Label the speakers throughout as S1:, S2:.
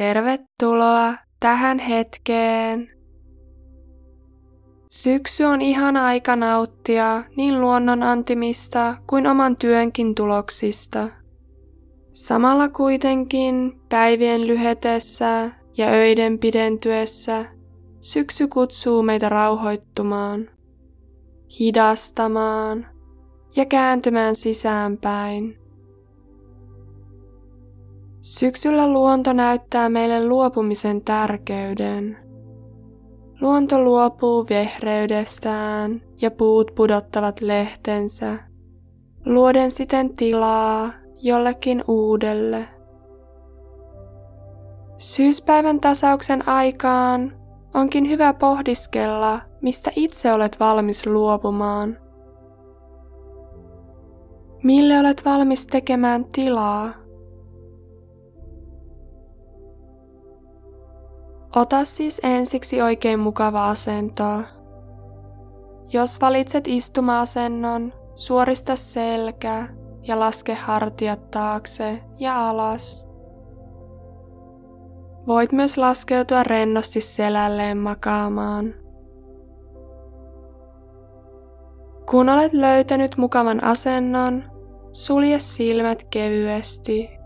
S1: Tervetuloa tähän hetkeen. Syksy on ihan aika nauttia niin luonnon antimista kuin oman työnkin tuloksista. Samalla kuitenkin päivien lyhetessä ja öiden pidentyessä syksy kutsuu meitä rauhoittumaan, hidastamaan ja kääntymään sisäänpäin. Syksyllä luonto näyttää meille luopumisen tärkeyden. Luonto luopuu vehreydestään ja puut pudottavat lehtensä, luoden siten tilaa jollekin uudelle. Syyspäivän tasauksen aikaan onkin hyvä pohdiskella, mistä itse olet valmis luopumaan. Mille olet valmis tekemään tilaa? Ota siis ensiksi oikein mukava asento. Jos valitset istuma-asennon, suorista selkä ja laske hartiat taakse ja alas. Voit myös laskeutua rennosti selälleen makaamaan. Kun olet löytänyt mukavan asennon, sulje silmät kevyesti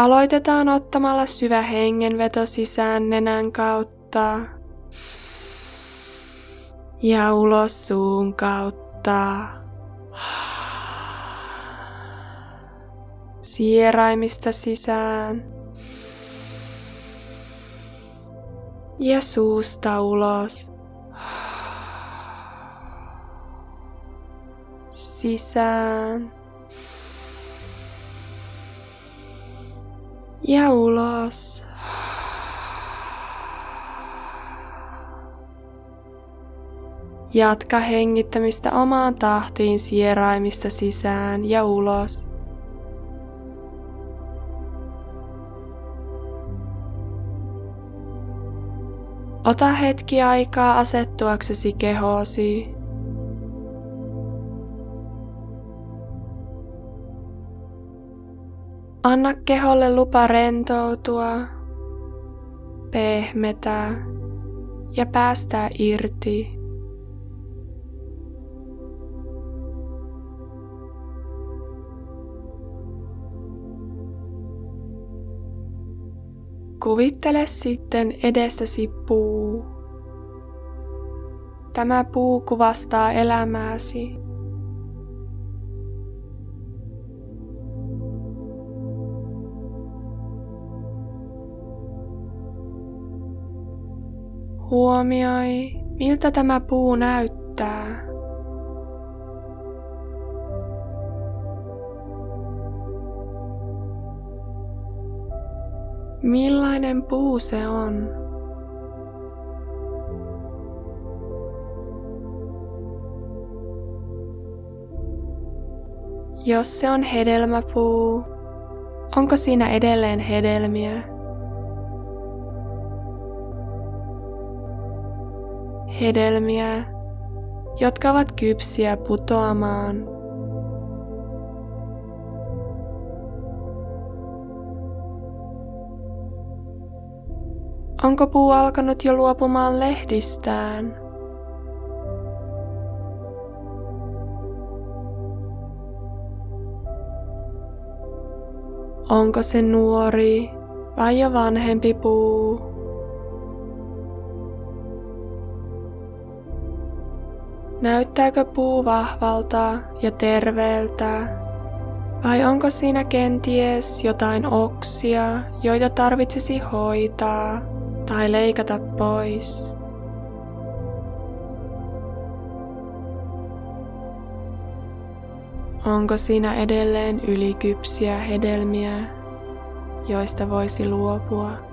S1: Aloitetaan ottamalla syvä hengenveto sisään nenän kautta ja ulos suun kautta. Sieraimista sisään ja suusta ulos. Sisään ja ulos. Jatka hengittämistä omaan tahtiin sieraimista sisään ja ulos. Ota hetki aikaa asettuaksesi kehoosi Anna keholle lupa rentoutua, pehmetä ja päästää irti. Kuvittele sitten edessäsi puu. Tämä puu kuvastaa elämääsi. Huomioi, miltä tämä puu näyttää. Millainen puu se on? Jos se on hedelmäpuu, onko siinä edelleen hedelmiä? Hedelmiä, jotka ovat kypsiä putoamaan. Onko puu alkanut jo luopumaan lehdistään? Onko se nuori vai jo vanhempi puu? Näyttääkö puu vahvalta ja terveeltä? Vai onko siinä kenties jotain oksia, joita tarvitsisi hoitaa tai leikata pois? Onko siinä edelleen ylikypsiä hedelmiä, joista voisi luopua?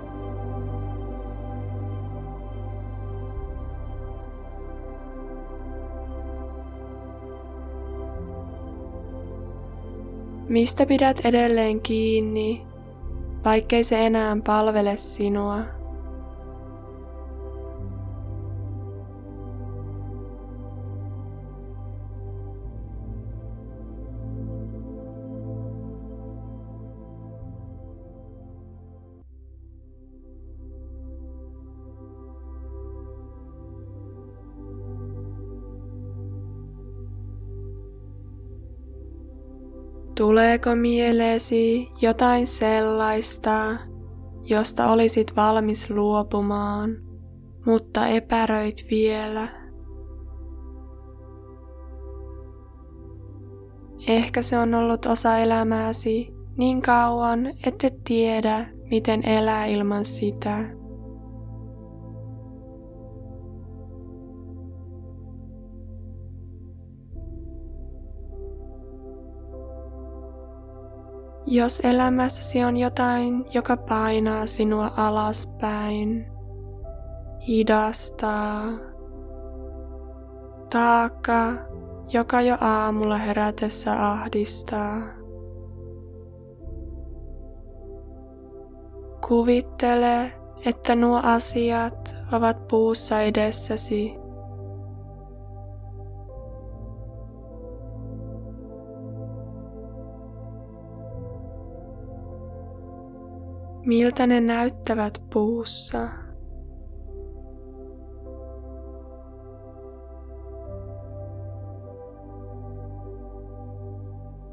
S1: Mistä pidät edelleen kiinni, vaikkei se enää palvele sinua? Tuleeko mieleesi jotain sellaista, josta olisit valmis luopumaan, mutta epäröit vielä? Ehkä se on ollut osa elämääsi niin kauan, ette tiedä, miten elää ilman sitä. Jos elämässäsi on jotain, joka painaa sinua alaspäin, hidastaa, taakka, joka jo aamulla herätessä ahdistaa. Kuvittele, että nuo asiat ovat puussa edessäsi miltä ne näyttävät puussa.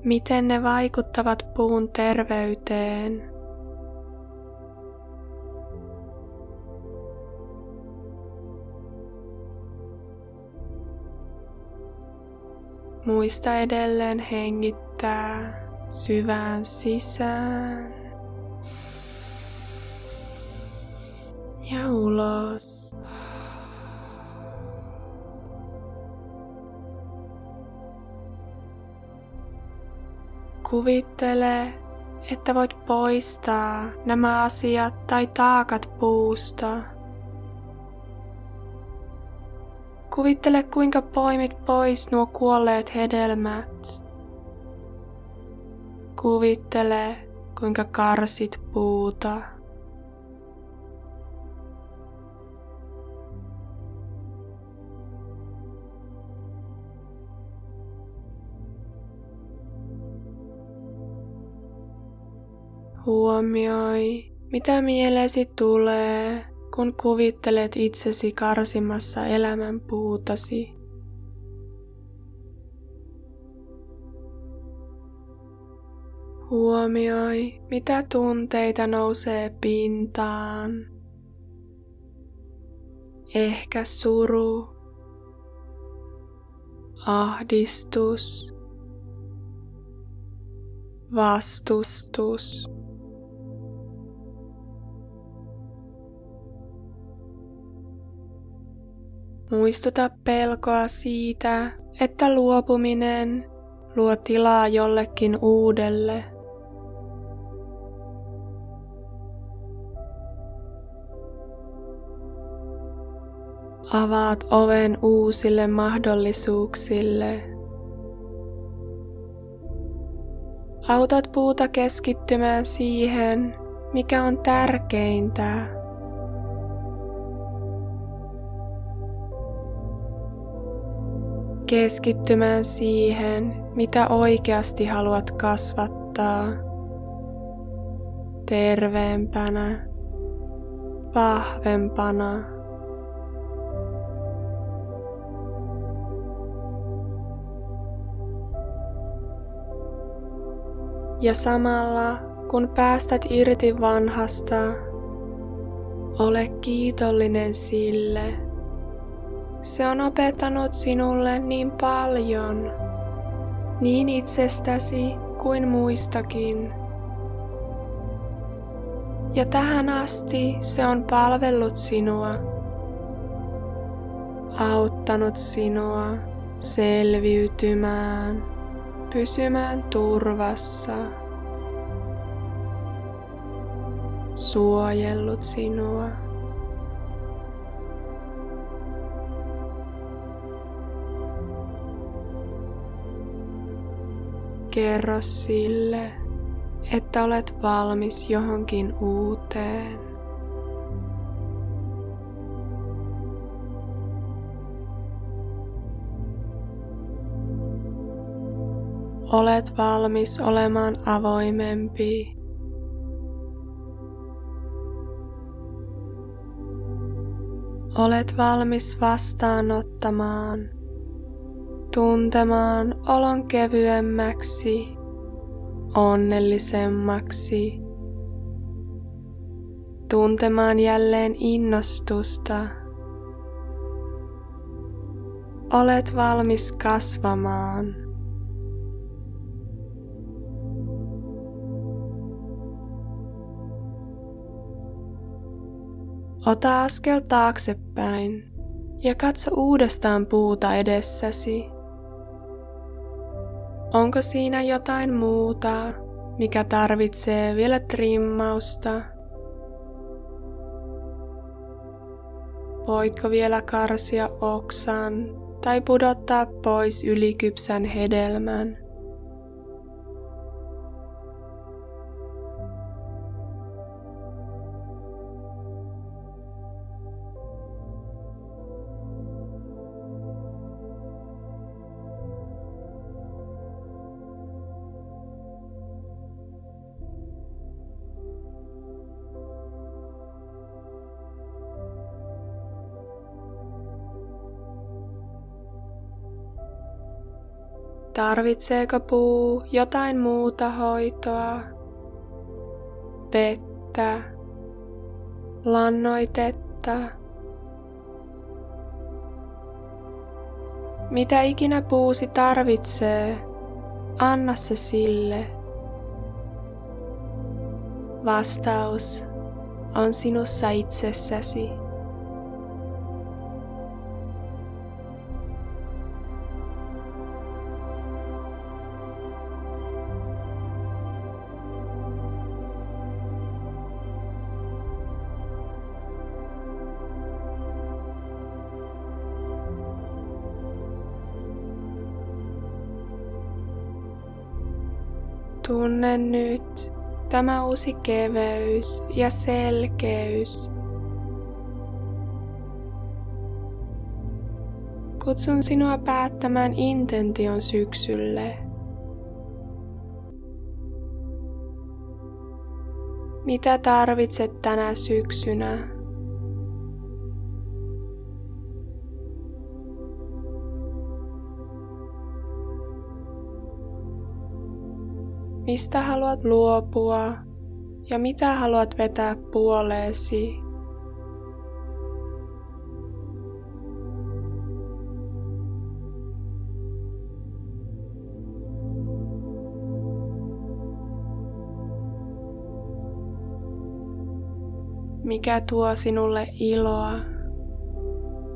S1: Miten ne vaikuttavat puun terveyteen? Muista edelleen hengittää syvään sisään. Ja ulos. Kuvittele, että voit poistaa nämä asiat tai taakat puusta. Kuvittele, kuinka poimit pois nuo kuolleet hedelmät. Kuvittele, kuinka karsit puuta. Huomioi, mitä mieleesi tulee, kun kuvittelet itsesi karsimassa elämän puutasi. Huomioi, mitä tunteita nousee pintaan. Ehkä suru, ahdistus, vastustus. Muistuta pelkoa siitä, että luopuminen luo tilaa jollekin uudelle. Avaat oven uusille mahdollisuuksille. Autat puuta keskittymään siihen, mikä on tärkeintä keskittymään siihen, mitä oikeasti haluat kasvattaa terveempänä, vahvempana. Ja samalla kun päästät irti vanhasta, ole kiitollinen sille, se on opettanut sinulle niin paljon, niin itsestäsi kuin muistakin. Ja tähän asti se on palvellut sinua, auttanut sinua selviytymään, pysymään turvassa, suojellut sinua. Kerro sille, että olet valmis johonkin uuteen. Olet valmis olemaan avoimempi. Olet valmis vastaanottamaan tuntemaan olon kevyemmäksi onnellisemmaksi, tuntemaan jälleen innostusta. Olet valmis kasvamaan. Ota askel taaksepäin ja katso uudestaan puuta edessäsi. Onko siinä jotain muuta, mikä tarvitsee vielä trimmausta? Voitko vielä karsia oksan tai pudottaa pois ylikypsän hedelmän? Tarvitseeko puu jotain muuta hoitoa? Vettä, lannoitetta. Mitä ikinä puusi tarvitsee, anna se sille. Vastaus on sinussa itsessäsi. Tunne nyt tämä uusi keveys ja selkeys. Kutsun sinua päättämään intention syksylle. Mitä tarvitset tänä syksynä? Mistä haluat luopua ja mitä haluat vetää puoleesi? Mikä tuo sinulle iloa?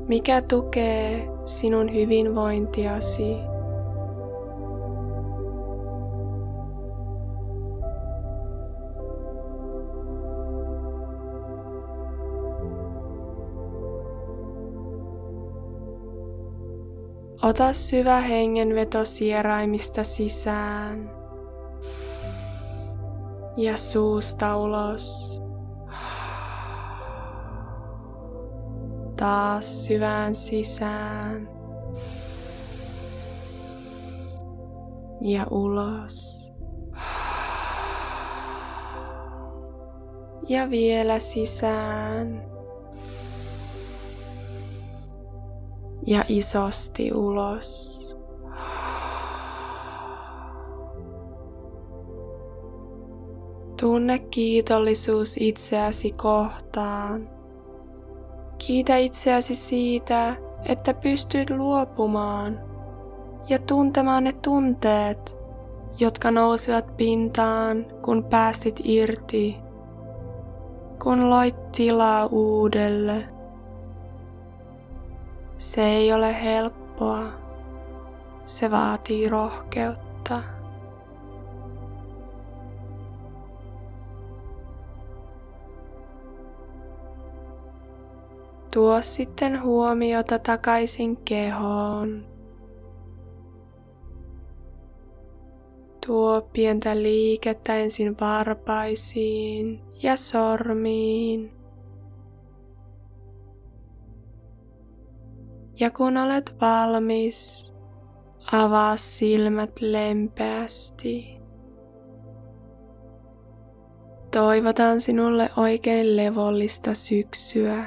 S1: Mikä tukee sinun hyvinvointiasi? Ota syvä hengenveto sieraimista sisään ja suusta ulos. Taas syvään sisään ja ulos. Ja vielä sisään. Ja isosti ulos. Tunne kiitollisuus itseäsi kohtaan. Kiitä itseäsi siitä, että pystyt luopumaan ja tuntemaan ne tunteet, jotka nousivat pintaan, kun päästit irti, kun loit tilaa uudelle. Se ei ole helppoa. Se vaatii rohkeutta. Tuo sitten huomiota takaisin kehoon. Tuo pientä liikettä ensin varpaisiin ja sormiin. Ja kun olet valmis, avaa silmät lempeästi. Toivotan sinulle oikein levollista syksyä.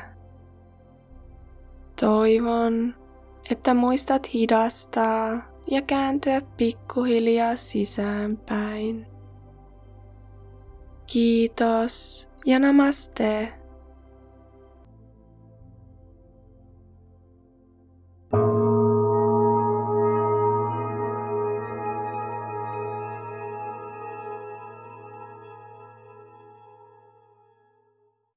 S1: Toivon, että muistat hidastaa ja kääntyä pikkuhiljaa sisäänpäin. Kiitos ja namaste.